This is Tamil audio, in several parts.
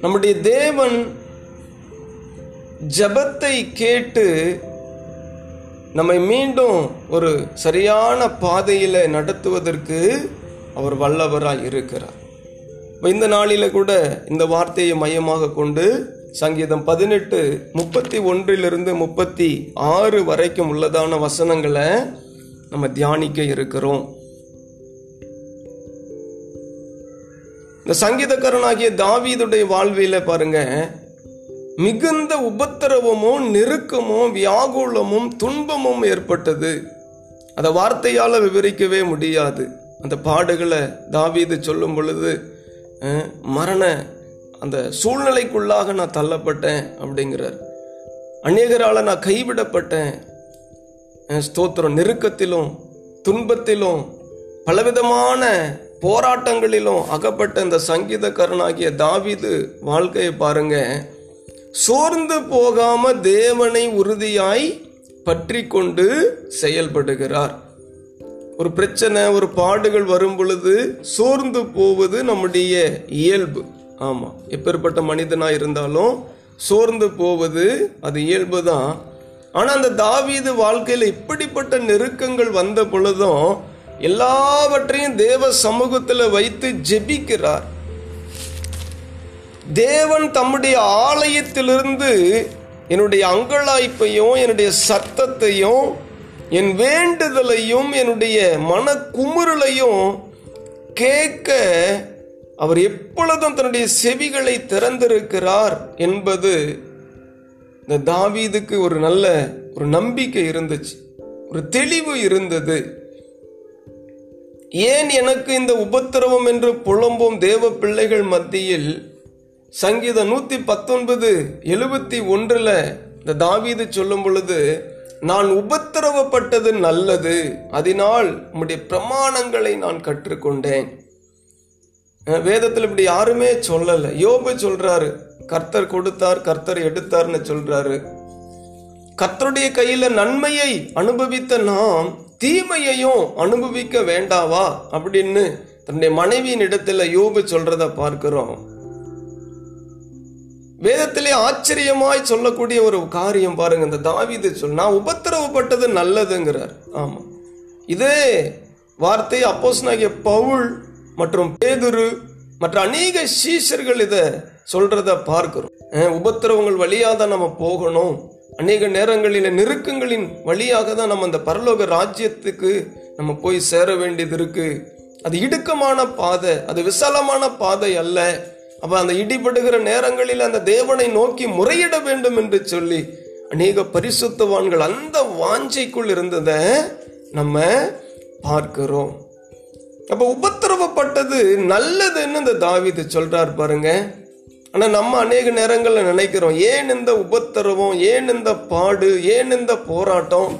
நம்முடைய தேவன் ஜபத்தை கேட்டு நம்மை மீண்டும் ஒரு சரியான பாதையில் நடத்துவதற்கு அவர் வல்லவராய் இருக்கிறார். இப்போ இந்த நாளில கூட இந்த வார்த்தையை மையமாக கொண்டு சங்கீதம் பதினெட்டு முப்பத்தி ஒன்றிலிருந்து முப்பத்தி ஆறு வரைக்கும் உள்ளதான வசனங்களை நம்ம தியானிக்க இருக்கிறோம். இந்த சங்கீதக்காரனாகிய தாவீதுடைய வாழ்வில பாருங்க மிகுந்த உபத்திரவமும் நெருக்கமும் வியாகுலமும் துன்பமும் ஏற்பட்டது. அதை வார்த்தையால் விவரிக்கவே முடியாது. அந்த பாடுகளை தாவீது சொல்லும் பொழுது மரண அந்த சூழ்நிலைக்குள்ளாக நான் தள்ளப்பட்டேன் அப்படிங்கிறார். அநேகரால் நான் கைவிடப்பட்டேன். ஸ்தோத்திரம். நெருக்கத்திலும் துன்பத்திலும் பலவிதமான போராட்டங்களிலும் அகப்பட்ட இந்த சங்கீதக்காரனாகிய தாவிது வாழ்க்கையை பாருங்க. சோர்ந்து போகாம தேவனை உறுதியாய் பற்றி கொண்டு செயல்படுகிறார். ஒரு பிரச்சனை ஒரு பாடுகள் வரும் பொழுது சோர்ந்து போவது நம்முடைய இயல்பு. ஆமாம் எப்பேற்பட்ட மனிதனாக இருந்தாலும் சோர்ந்து போவது அது இயல்பு தான் ஆனால் அந்த தாவீது வாழ்க்கையில் இப்படிப்பட்ட நெருக்கங்கள் வந்த பொழுதும் எல்லாவற்றையும் தேவ சமூகத்தில் வைத்து ஜெபிக்கிறார். தேவன் தம்முடைய ஆலயத்திலிருந்து என்னுடைய அங்கலாய்ப்பையும் என்னுடைய சத்தத்தையும் என் வேண்டுதலையும் என்னுடைய மன குமுறலையும் கேட்க அவர் எப்பொழுதும் தன்னுடைய செவிகளை திறந்திருக்கிறார் என்பது இந்த தாவீதுக்கு ஒரு நல்ல ஒரு நம்பிக்கை இருந்துச்சு. ஒரு தெளிவு இருந்தது. ஏன் எனக்கு இந்த உபத்திரவம் என்று புலம்பும் தேவ பிள்ளைகள் மத்தியில் சங்கீதம் நூத்தி பத்தொன்பது எழுபத்தி ஒன்றுல இந்த தாவீது சொல்லும் பொழுது நான் உபத்திரவப்பட்டது நல்லது. அதனால் உம்முடைய பிரமாணங்களை நான் கற்றுக்கொண்டேன். வேதத்தில் இப்படி யாருமே சொல்லலை. யோபு சொல்றாரு கர்த்தர் கொடுத்தார் கர்த்தர் எடுத்தார்னு சொல்றாரு. கர்த்தருடைய கையில நன்மையை அனுபவித்த நாம் தீமையையும் அனுபவிக்க வேண்டாவா? அப்படின்னு தன்னுடைய மனைவியின் இடத்துல யோபு சொல்றத பார்க்கிறோம். வேதத்திலே ஆச்சரியமாய் சொல்லக்கூடிய ஒரு காரியம் பாருங்க இந்த தாவிது சொல் நான் உபத்திரவப்பட்டது நல்லதுங்கிறார். ஆமா. இதே வார்த்தை அப்போஸ் நாகிய பவுல் மற்றும் பேதுரு மற்ற அநேக சீஷர்கள் இதை சொல்றத பார்க்கிறோம். உபத்திரவங்கள் வழியாக தான் நம்ம போகணும். அநேக நேரங்களில் நெருக்கங்களின் வழியாக தான் நம்ம அந்த பரலோக ராஜ்யத்துக்கு நம்ம போய் சேர வேண்டியது இருக்கு. அது இடுக்கமான பாதை அது விசாலமான பாதை அல்ல. அப்ப அந்த இடிபடுகிற நேரங்களில் அந்த தேவனை நோக்கி முறையிட வேண்டும் என்று சொல்லி அநேக பரிசுத்தவான்கள் அந்த வாஞ்சைக்குள் இருந்ததை நம்ம பார்க்கிறோம். அப்ப உபத்திரவப்பட்டது நல்லதுன்னு இந்த தாவீது சொல்றார் பாருங்க. ஆனால் நம்ம அநேக நேரங்களில் நினைக்கிறோம் ஏன் இந்த உபத்திரவம் ஏன் இந்த பாடு ஏன் இந்த போராட்டம்?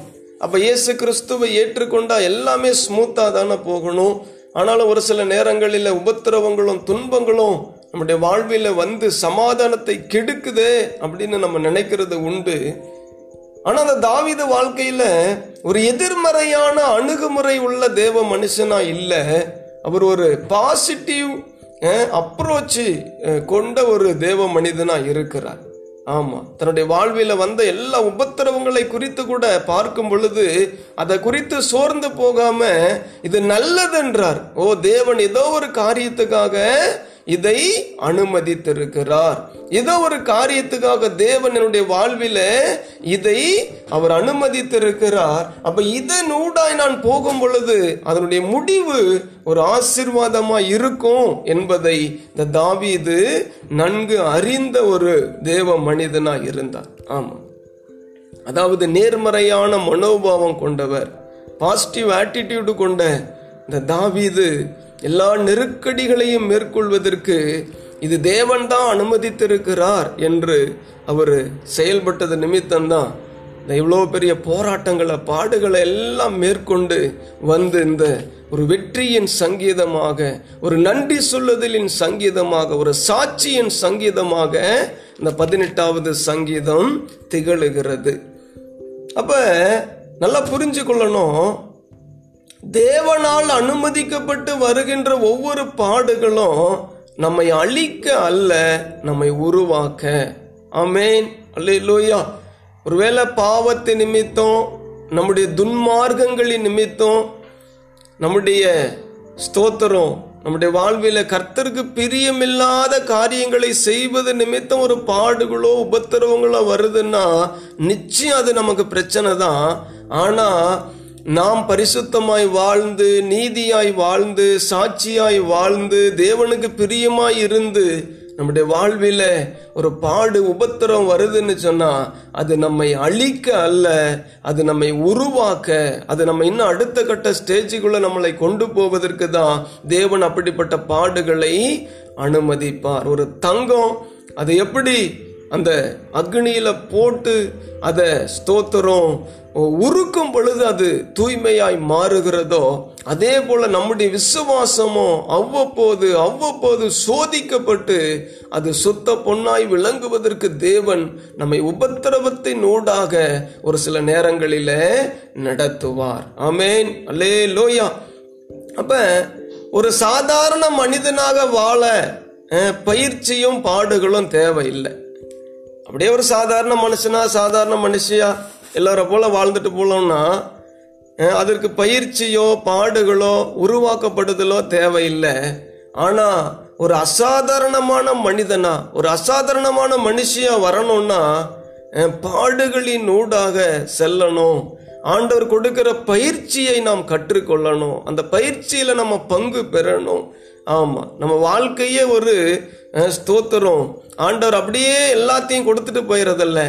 அப்போ இயேசு கிறிஸ்துவை ஏற்றுக்கொண்டா எல்லாமே ஸ்மூத்தாக தானே போகணும். ஆனாலும் ஒரு சில நேரங்களில் உபத்திரவங்களும் துன்பங்களும் நம்முடைய வாழ்வில் வந்து சமாதானத்தை கெடுக்குதே அப்படின்னு நம்ம நினைக்கிறது உண்டு. ஆனால் அந்த தாவித வாழ்க்கையில் ஒரு எதிர்மறையான அணுகுமுறை உள்ள தேவ மனுஷனா இல்லை. அவர் ஒரு பாசிட்டிவ் அப்ரோச் கொண்ட ஒரு தேவ மனிதனாக இருக்கிறார். ஆமாம் தன்னுடைய வாழ்வில் வந்த எல்லா உபத்திரவங்களை குறித்து கூட பார்க்கும் பொழுது அதை குறித்து சோர்ந்து போகாம இது நல்லதென்றார். ஓ தேவன் ஏதோ ஒரு காரியத்துக்காக இதை அனுமதித்திருக்கிறார். ஏதோ ஒரு காரியத்துக்காக தேவன் என்னுடைய வாழ்வில இதை அவர் அனுமதித்திருக்கிறார். அப்ப இதன் ஊடாய் நான் போகும் பொழுது அதனுடைய முடிவு ஒரு ஆசிர்வாதமா இருக்கும் என்பதை இந்த தாவீது நன்கு அறிந்த ஒரு தேவ மனிதனா இருந்தார். ஆமா. அதாவது நேர்மறையான மனோபாவம் கொண்டவர் பாசிட்டிவ் ஆட்டிடியூடு கொண்ட இந்த தாவீது எல்லா நெருக்கடிகளையும் மேற்கொள்வதற்கு இது தேவன் தான் அனுமதித்திருக்கிறார் என்று அவர் செயல்பட்டது நிமித்தம்தான். இந்த இவ்வளோ பெரிய போராட்டங்களை பாடுகளை எல்லாம் மேற்கொண்டு வந்து இந்த ஒரு வெற்றியின் சங்கீதமாக ஒரு நன்றி சொல்லுதலின் சங்கீதமாக ஒரு சாட்சியின் சங்கீதமாக இந்த பதினெட்டாவது சங்கீதம் திகழுகிறது. அப்போ நல்லா புரிஞ்சு கொள்ளணும் தேவனால் அனுமதிக்கப்பட்டு வருகின்ற ஒவ்வொரு பாடுகளும் நம்மை அழிக்க அல்ல நம்மை உருவாக்க. அமேன் அல்லேலூயா. ஒருவேளை பாவத்து நிமித்தம் நம்முடைய துன்மார்க்கங்களின் நிமித்தம் நம்முடைய ஸ்தோத்திரம் நம்முடைய வாழ்வில் கர்த்தருக்கு பிரியமில்லாத காரியங்களை செய்வது நிமித்தம் ஒரு பாடுகளோ உபத்திரவங்களோ வருதுன்னா நிச்சயம் அது நமக்கு பிரச்சனை தான் ஆனால் நாம் பரிசுத்தமாய் வாழ்ந்து நீதியாய் வாழ்ந்து சாட்சியாய் வாழ்ந்து தேவனுக்கு பிரியமாய் இருந்து நம்முடைய வாழ்வில் ஒரு பாடு உபத்திரம் வருதுன்னு சொன்னால் அது நம்மை அழிக்க அல்ல அது நம்மை உருவாக்க அது நம்ம இன்னும் அடுத்த கட்ட ஸ்டேஜுக்குள்ளே நம்மளை கொண்டு போவதற்கு தான் தேவன் அப்படிப்பட்ட பாடுகளை அனுமதிப்பார். ஒரு தங்கம் அது எப்படி அந்த அக்னியில் போட்டு அதை ஸ்தோத்திரம். உருக்கும் பொழுது அது தூய்மையாய் மாறுகிறதோ அதே போல் நம்முடைய விசுவாசமும் அவ்வப்போது அவ்வப்போது சோதிக்கப்பட்டு அது சுத்த பொன்னாய் விளங்குவதற்கு தேவன் நம்மை உபத்திரவத்தின் ஊடாக ஒரு சில நேரங்களில் நடத்துவார். ஆமேன். அல்லே லோயா அப்போ ஒரு சாதாரண மனிதனாக வாழ பயிற்சியும் பாடுகளும் தேவையில்லை. அப்படியே ஒரு சாதாரண மனுஷனா சாதாரண மனுஷியா எல்லார போல வாழ்ந்துட்டு போலோம்னா அதற்கு பயிற்சியோ பாடுகளோ உருவாக்கப்படுதலோ தேவையில்லை. ஆனா ஒரு அசாதாரணமான மனிதனா ஒரு அசாதாரணமான மனுஷியா வரணும்னா பாடுகளின் ஊடாக செல்லணும். ஆண்டவர் கொடுக்கிற பயிற்சியை நாம் கற்றுக்கொள்ளணும். அந்த பயிற்சியில நம்ம பங்கு பெறணும். ஆமாம் நம்ம வாழ்க்கையே ஒரு ஸ்தோத்திரம். ஆண்டவர் அப்படியே எல்லாத்தையும் கொடுத்துட்டு போயிடறதில்ல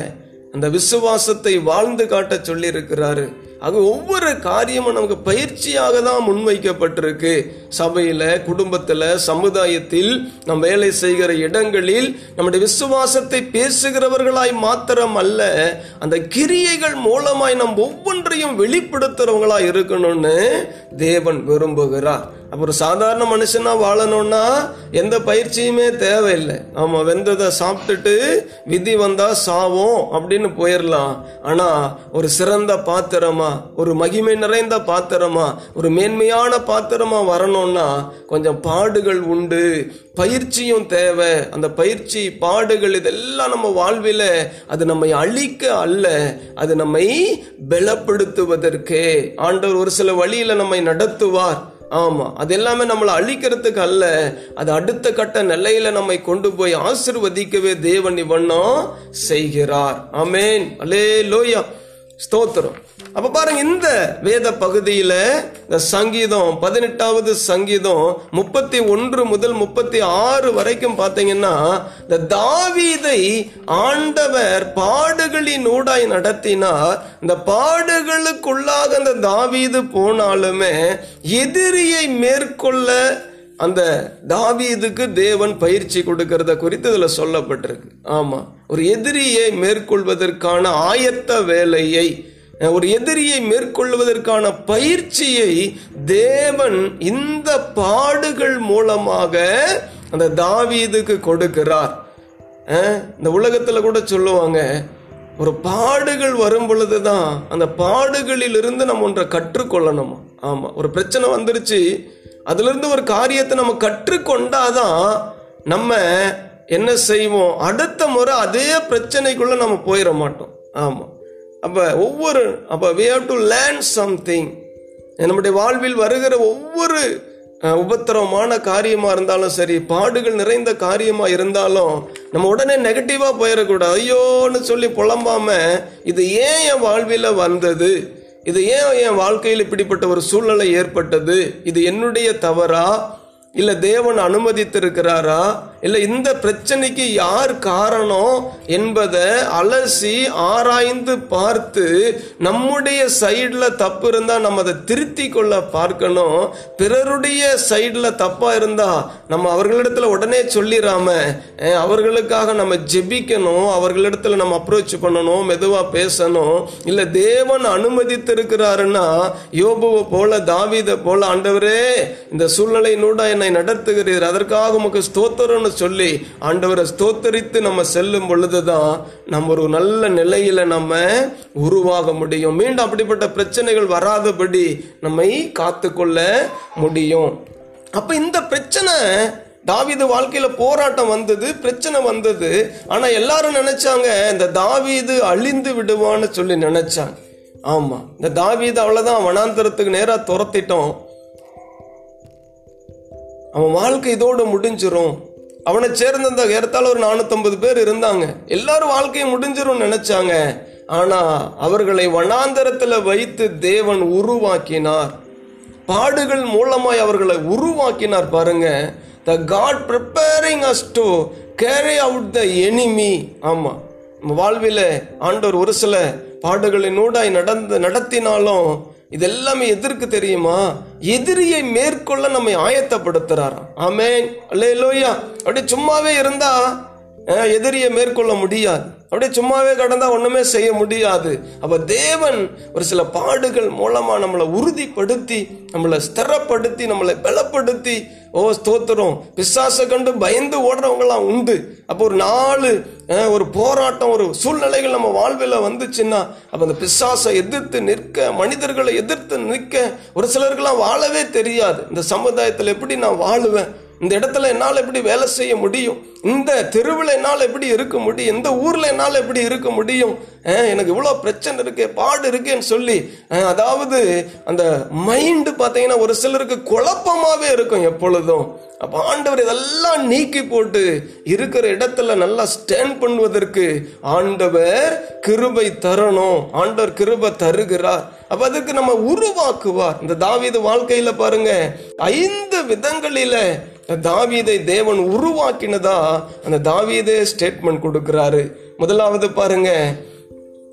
அந்த விசுவாசத்தை வாழ்ந்து காட்ட சொல்லியிருக்கிறாரு. அது ஒவ்வொரு காரியமும் நமக்கு பயிற்சியாக தான் முன்வைக்கப்பட்டிருக்கு. சபையில் குடும்பத்தில் சமுதாயத்தில் நம் வேலை செய்கிற இடங்களில் நம்முடைய விசுவாசத்தை பேசுகிறவர்களாய் மாத்திரம் அல்ல அந்த கிரியைகள் மூலமாய் நம் ஒவ்வொன்றையும் வெளிப்படுத்துகிறவங்களாக இருக்கணும்னு தேவன் விரும்புகிறார். அப்ப ஒரு சாதாரண மனுஷனா வாழணும்னா எந்த பயிற்சியுமே தேவையில்லை. நம்ம வெந்ததை சாப்பிட்டுட்டு விதி வந்தா சாவோம் அப்படின்னு போயிடலாம் ஆனா ஒரு சிறந்த பாத்திரமா ஒரு மகிமை நிறைந்த பாத்திரமா ஒரு மேன்மையான பாத்திரமா வரணும்னா கொஞ்சம் பாடுகள் உண்டு. பயிற்சியும் தேவை. அந்த பயிற்சி பாடுகள் இதெல்லாம் நம்ம வாழ்வில் அது நம்மை அழிக்க அல்ல. அது நம்மை பலப்படுத்துவதற்கு. ஆண்டவர் ஒரு சில வழியில நம்மை நடத்துவார். ஆமா அது எல்லாமே நம்மளை அழிக்கிறதுக்கு அல்ல. அது அடுத்த கட்ட நிலையில நம்மை கொண்டு போய் ஆசிர்வதிக்கவே தேவன் இவண்ணம் செய்கிறார். ஆமேன். அலே லோயா ஸ்தோத்திரம். அப்ப பாருங்க இந்த வேத பகுதியில இந்த சங்கீதம் பதினெட்டாவது சங்கீதம் முப்பத்தி ஒன்று முதல் முப்பத்தி ஆறு வரைக்கும் பாத்தீங்கன்னா இந்த தாவீதை ஆண்டவர் பாடுகளின் ஊடாய் நடத்தினார். இந்த பாடுகளுக்குள்ளாக அந்த தாவீது போனாலுமே எதிரியை மேற்கொள்ள அந்த தாவீதுக்கு தேவன் பயிற்சி கொடுக்கறத குறித்து இதில் சொல்லப்பட்டிருக்கு. ஆமாம் ஒரு எதிரியை மேற்கொள்வதற்கான ஆயத்த வேலையை ஒரு எதிரியை மேற்கொள்வதற்கான பயிற்சியை தேவன் இந்த பாடுகள் மூலமாக அந்த தாவீதுக்கு கொடுக்கிறார். இந்த உலகத்தில் கூட சொல்லுவாங்க ஒரு பாடுகள் வரும் பொழுதுதான் அந்த பாடுகளிலிருந்து நம்ம ஒன்றை கற்றுக்கொள்ளணுமா? ஆமாம் ஒரு பிரச்சனை வந்துருச்சு அதுலேருந்து ஒரு காரியத்தை நம்ம கற்றுக்கொண்டாதான் நம்ம என்ன செய்வோம்? அடுத்த முறை அதே பிரச்சனைக்குள்ளே நம்ம போயிட மாட்டோம். ஆமாம் அப்போ ஒவ்வொரு அப்போ we have to learn something நம்முடைய வாழ்வில் வருகிற ஒவ்வொரு உபத்திரமான காரியமாக இருந்தாலும் சரி பாடுகள் நிறைந்த காரியமாக இருந்தாலும் நம்ம உடனே நெகட்டிவாக போயிடக்கூடாது ஐயோன்னு சொல்லி புலம்பாமல் இது ஏன் என் வாழ்வில் வந்தது? இது ஏன் என் வாழ்க்கையில் இப்படிப்பட்ட ஒரு சூழ்நிலை ஏற்பட்டது? இது என்னுடைய தவறா? இல்லை தேவன் அனுமதித்திருக்கிறாரா? இல்லை இந்த பிரச்சனைக்கு யார் காரணம் என்பதை அலசி ஆராய்ந்து பார்த்து நம்முடைய சைடில் தப்பு இருந்தால் நம்ம அதை திருத்தி கொள்ள பார்க்கணும். பிறருடைய சைடில் தப்பாக இருந்தால் நம்ம அவர்களிடத்துல உடனே சொல்லிடாம அவர்களுக்காக நம்ம ஜெபிக்கணும் அவர்களிடத்துல நம்ம அப்ரோச் பண்ணணும் மெதுவாக பேசணும். இல்லை தேவன் அனுமதித்திருக்கிறாருன்னா யோபுவை போல தாவிதை போல ஆண்டவரே இந்த சூழ்நிலையினூட என்னை நடத்துகிறீர். அதற்காக உமக்கு ஸ்தோத்திரம்னு விடுவோம்னு சொல்லி ஆண்டவரை ஸ்தோத்தரித்து நம்ம செல்லும் பொழுது தான் நம்ம ஒரு நல்ல நிலையில நம்ம உருவாக முடியும். மீண்டும் அப்படிப்பட்ட பிரச்சனைகள் வராதபடி நம்மை காத்துக்கொள்ள முடியும். அப்ப இந்த பிரச்சனை தாவீது வாழ்க்கையில போராட்டம் வந்தது பிரச்சனை வந்தது. ஆனா எல்லாரும் நினைச்சாங்க இந்த தாவீது அழிந்து விடுவான்னு சொல்லி நினைச்சாங்க. ஆமா இந்த தாவீது அவ்வளவுதான் வனாந்தரத்துக்கு நேரா துரத்திட்டோம். அவன் வாழ்க்கை இதோட முடிஞ்சிரும். அவனை சேர்ந்த அந்த ஏறத்தால் ஒரு நானூத்தம்பது பேர் இருந்தாங்க. எல்லாரும் வாழ்க்கையை முடிஞ்சிரும் நினைச்சாங்க. ஆனா அவர்களை வனாந்தரத்துல வைத்து தேவன் உருவாக்கினார். பாடுகள் மூலமாய் அவர்களை உருவாக்கினார் பாருங்க. The God preparing us to carry out the enemy ஆமா. நம்ம வாழ்வில ஆண்டவர் ஒரு சில பாடுகளினூடாய் நடந்து நடத்தினாலும் இது எல்லாமே எதற்கு தெரியுமா? எதிரியை மேற்கொள்ள நம்மை ஆயத்தப்படுத்துறாராம். ஆமேன். அல்ல லோயா அப்படி சும்மாவே இருந்தா எதிரியை மேற்கொள்ள முடியாது. அப்படியே சும்மாவே கடந்தால் ஒன்றுமே செய்ய முடியாது. அப்போ தேவன் ஒரு சில பாடுகள் மூலமாக நம்மளை உறுதிப்படுத்தி நம்மளை ஸ்திரப்படுத்தி நம்மளை பலப்படுத்தி ஓ ஸ்தோத்திரம். பிசாசை கண்டு பயந்து ஓடுறவங்களாம் உண்டு. அப்போ ஒரு நாலு ஒரு போராட்டம் ஒரு சூழ்நிலைகள் நம்ம வாழ்வில் வந்துச்சுன்னா அப்போ அந்த பிசாசை எதிர்த்து நிற்க மனிதர்களை எதிர்த்து நிற்க ஒரு சிலருக்கெல்லாம் வாழவே தெரியாது. இந்த சமுதாயத்தில் எப்படி நான் வாழுவேன்? இந்த இடத்துல என்னால் எப்படி வேலை செய்ய முடியும்? இந்த தெருவில் என்னால் எப்படி இருக்க முடியும்? இந்த ஊரில் என்னால் எப்படி இருக்க முடியும்? எனக்கு இவ்வளோ பிரச்சனை இருக்கு பாடு இருக்கேன்னு சொல்லி அதாவது அந்த மைண்டு பார்த்தீங்கன்னா ஒரு சிலருக்கு குழப்பமாகவே இருக்கும் எப்பொழுதும். அப்போ ஆண்டவர் இதெல்லாம் நீக்கி போட்டு இருக்கிற இடத்துல நல்லா ஸ்டாண்ட் பண்ணுவதற்கு ஆண்டவர் கிருபை தரணும். ஆண்டவர் கிருபை தருகிறார். அப்ப அதுக்கு நம்ம உருவாக்குவார். இந்த தாவீது வாழ்க்கையில பாருங்க ஐந்து விதங்களில தாவீதை தேவன் உருவாக்கினதா அந்த தாவீதே ஸ்டேட்மெண்ட் கொடுக்கிறாரு. முதலாவது பாருங்க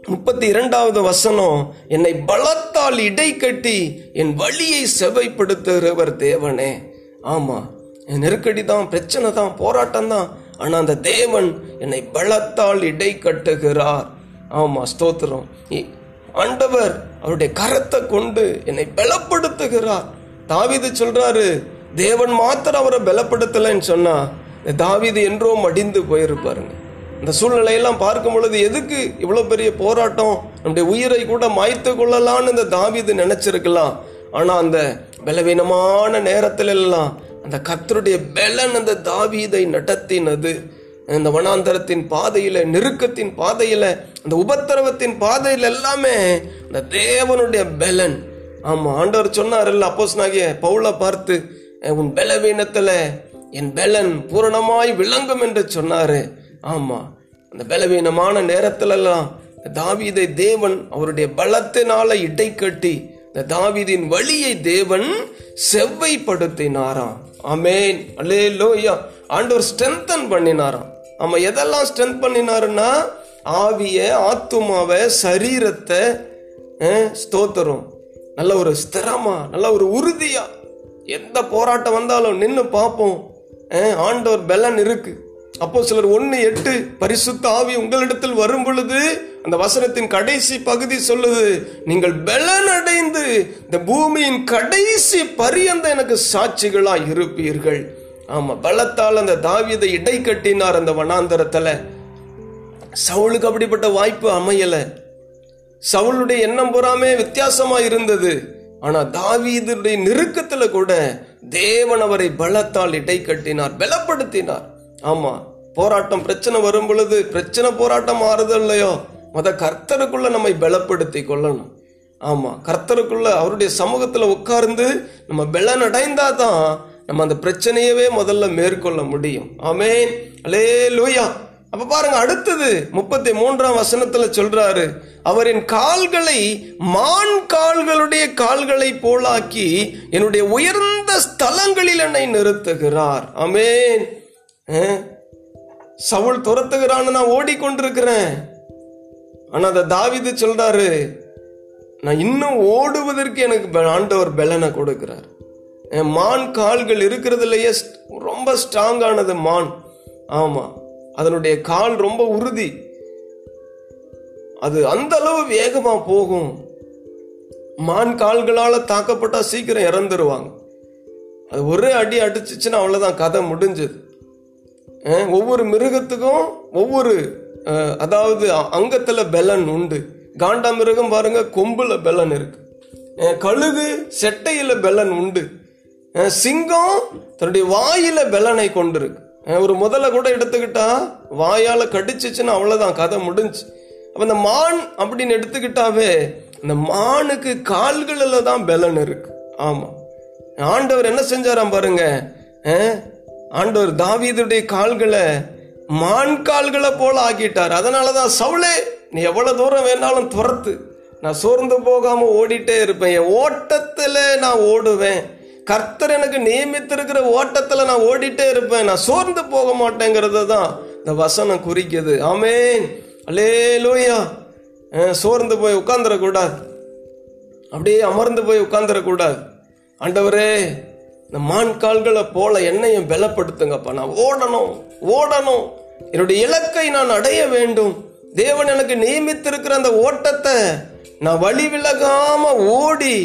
முப்பத்தி இரண்டாவது வசனம் என்னை பலத்தால் இடை கட்டி என் வழியை செவைப்படுத்துகிறவர் தேவனே. ஆமா என் நெருக்கடி தான் பிரச்சனை தான் போராட்டம் தான். ஆனா அந்த தேவன் என்னை பலத்தால் இடை கட்டுகிறார். ஆமா ஸ்தோத்திரம். இ- ஆண்டவர் அவருடைய கரத்தை கொண்டு என்னை பலப்படுத்துகிறார். தாவிது சொல்றாரு தேவன் மாத்திரம் அவரை பலப்படுத்தலைன்னு சொன்னா தாவிது தாவீது என்றோ மடிந்து போயிருப்பாருங்க. இந்த சூழ்நிலையெல்லாம் பார்க்கும் பொழுது எதுக்கு இவ்வளோ பெரிய போராட்டம்? நம்முடைய உயிரை கூட மாய்த்து கொள்ளலாம்னு இந்த தாவிது நினச்சிருக்கலாம். ஆனால் அந்த பலவீனமான நேரத்தில் எல்லாம் அந்த கத்தருடைய பலன் அந்த தாவீதை நடத்தினது. இந்த வனாந்தரத்தின் பாதையில் நெருக்கத்தின் பாதையில் அந்த உபத்திரவத்தின் பாதையில் எல்லாமே இந்த தேவனுடைய பலன். ஆமாம் ஆண்டவர் சொன்னார் இல்லை அப்போஸ் நாகிய பவுல பார்த்து உன் பலவீனத்தில் என் பலன் பூரணமாய் விளங்கும் என்று சொன்னார். ஆமா. அந்த பலவீனமான நேரத்திலெல்லாம் தாவீதை தேவன் அவருடைய பலத்தினால இடை கட்டி இந்த தாவீதின் வழியை தேவன் செவ்வைப்படுத்தினாராம். ஆமேன். அல்லே லோய்யா ஆண்டவர் ஸ்ட்ரென்தன் பண்ணினாராம். ஆமா எதெல்லாம் ஸ்ட்ரென்த் பண்ணினாருன்னா ஆவிய ஆத்துமாவை சரீரத்தை அஹ், ஸ்தோத்திரம். நல்ல ஒரு ஸ்திரமா நல்ல ஒரு உறுதியா. எந்த போராட்டம் வந்தாலும் நின்று பார்ப்போம். ஆண்டவர் பலன் இருக்குது அப்போ சிலர் ஒன்று எட்டு பரிசுத்த ஆவி உங்களிடத்தில் வரும் பொழுது அந்த வசனத்தின் கடைசி பகுதி சொல்லுது நீங்கள் பலன் அடைந்து இந்த பூமியின் கடைசி பரியந்த எனக்கு சாட்சிகளாக இருப்பீர்கள். ஆமாம் பலத்தால் அந்த தாவியதை இடை கட்டினார் அந்த வனாந்தரத்தில். சவுளுக்கு அப்படிப்பட்ட வாய்ப்பு அமையலை. சவுளுடைய எண்ணம் பூராமே வித்தியாசமாக இருந்தது. ஆனால் தாவீதுடைய நெருக்கத்தில் கூட தேவன் அவரை பலத்தால் இடை கட்டினார் பலப்படுத்தினார். ஆமா போராட்டம் பிரச்சனை வரும் பொழுது பிரச்சனை போராட்டம் மாறுது இல்லையோ? மத கர்த்தருக்குள்ள நம்மை பலப்படுத்தி கொள்ளணும். ஆமா கர்த்தருக்குள்ள அவருடைய சமூகத்துல உட்கார்ந்து நம்ம பலன் அடைந்தாதான் நம்ம அந்த பிரச்சனையவே முதல்ல மேற்கொள்ள முடியும். ஆமேன். அலே லூயா அப்ப பாருங்க அடுத்தது முப்பத்தி மூன்றாம் வசனத்துல சொல்றாரு அவரின் கால்களை மான் கால்களுடைய கால்களை போலாக்கி என்னுடைய உயர்ந்த ஸ்தலங்களில் என்னை நிறுத்துகிறார். அமேன் சவுல் துரத்துகிறான்னு நான் ஓடிக்கொண்டிருக்கிறேன். ஆனால் அதை தாவிது சொல்றாரு நான் இன்னும் ஓடுவதற்கு எனக்கு ஆண்டவர் பலனை கொடுக்கிறார். என் மான் கால்கள் இருக்கிறதுலையே ரொம்ப ஸ்ட்ராங்கானது மான். ஆமாம் அதனுடைய கால் ரொம்ப உறுதி. அது அந்த அளவு வேகமாக போகும். மான் கால்களால் தாக்கப்பட்டால் சீக்கிரம் இறந்துருவாங்க. அது ஒரே அடி அடிச்சிச்சுன்னா அவ்வளோதான் கதை முடிஞ்சது. ஒவ்வொரு மிருகத்துக்கும் ஒவ்வொரு அதாவது அ- பெலன் உண்டு. காண்டா மிருகம் பாருங்க கொம்புல பெலன் இருக்கு. கழுகு செட்டையில பெலன் உண்டு. சிங்கம் தன்னுடைய வாயில பெலனை கொண்டிருக்கு. ஒரு முதல்ல கூட எடுத்துக்கிட்டா வாயால கடிச்சிச்சுன்னா அவ்வளவுதான் கதை முடிஞ்சு. அப்ப இந்த மான் அப்படின்னு எடுத்துக்கிட்டாவே இந்த மானுக்கு கால்களில் தான் பெலன் இருக்கு. ஆமா. ஆண்டவர் என்ன செஞ்சாராம் பாருங்க ஆண்டவர் தாவீதுடைய கால்களை மான் கால்களை போல ஆக்கிட்டார். அதனாலதான் சவுளே நீ எவ்வளவு தூரம் வேணாலும் துரத்து நான் சோர்ந்து போகாம ஓடிட்டே இருப்பேன். என் ஓட்டத்தில் நான் ஓடுவேன். கர்த்தர் எனக்கு நியமித்திருக்கிற ஓட்டத்தில் நான் ஓடிட்டே இருப்பேன். நான் சோர்ந்து போக மாட்டேங்கிறது தான் இந்த வசனம் குறிக்குது. ஆமேன். அலே லோயா சோர்ந்து போய் உட்காந்துடக்கூடாது அப்படியே அமர்ந்து போய் உட்காந்துடக்கூடாது ஆண்டவரே இந்த மான் கால்களை போல என்னையும் பலப்படுத்துங்கப்பா. நான் ஓடணும் ஓடணும். என்னுடைய இலக்கை நான் அடைய வேண்டும். தேவன் எனக்கு நியமித்திருக்கிற அந்த ஓட்டத்தை நான் வழி விலகாம ஓடி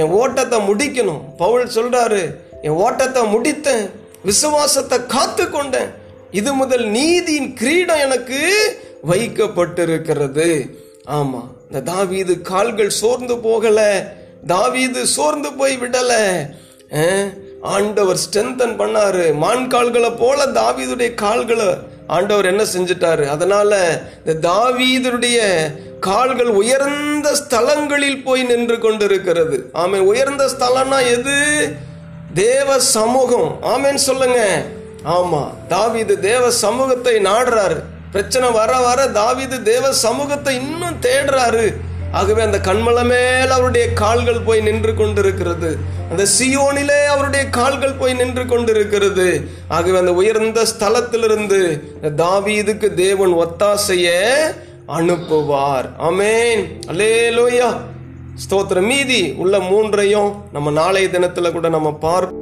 என் ஓட்டத்தை முடிக்கணும். பவுல் சொல்றாரு என் ஓட்டத்தை முடித்தேன் விசுவாசத்தை காத்து கொண்டேன் இது முதல் நீதியின் கிரீடம் எனக்கு வைக்கப்பட்டிருக்கிறது. ஆமா இந்த தாவீது கால்கள் சோர்ந்து போகல தாவீது சோர்ந்து போய் விடலை. ஆண்டவர் ஸ்ட்ரென்தன் பண்ணாரு. மான் கால்களை போல தாவீதுடைய கால்களை. ஆண்டவர் என்ன செஞ்சிட்டாரு? அதனால இந்த தாவீதருடைய கால்கள் உயர்ந்த ஸ்தலங்களில் போய் நின்று கொண்டிருக்கிறது. ஆமே உயர்ந்த ஸ்தலம்னா எது? தேவ சமூகம். ஆமேன்னு சொல்லுங்க. ஆமா. தாவீது தேவ சமூகத்தை நாடுறாரு. பிரச்சனை வர வர தாவீது தேவ சமூகத்தை இன்னும் தேடுறாரு. ஆகவே அந்த கண்மல மேல் அவருடைய கால்கள் போய் நின்று கொண்டிருக்கிறது. அந்த சியோனிலே அவருடைய கால்கள் போய் நின்று கொண்டிருக்கிறது. ஆகவே அந்த உயர்ந்த ஸ்தலத்திலிருந்து தாவீதுக்கு தேவன் ஒத்தாசைய அனுப்புவார். ஆமேன். அல்லேலூயா. ஸ்தோத்திரம். மீதி உள்ள மூன்றையும் நம்ம நாளைய தினத்துல கூட நம்ம பார்ப்போம்.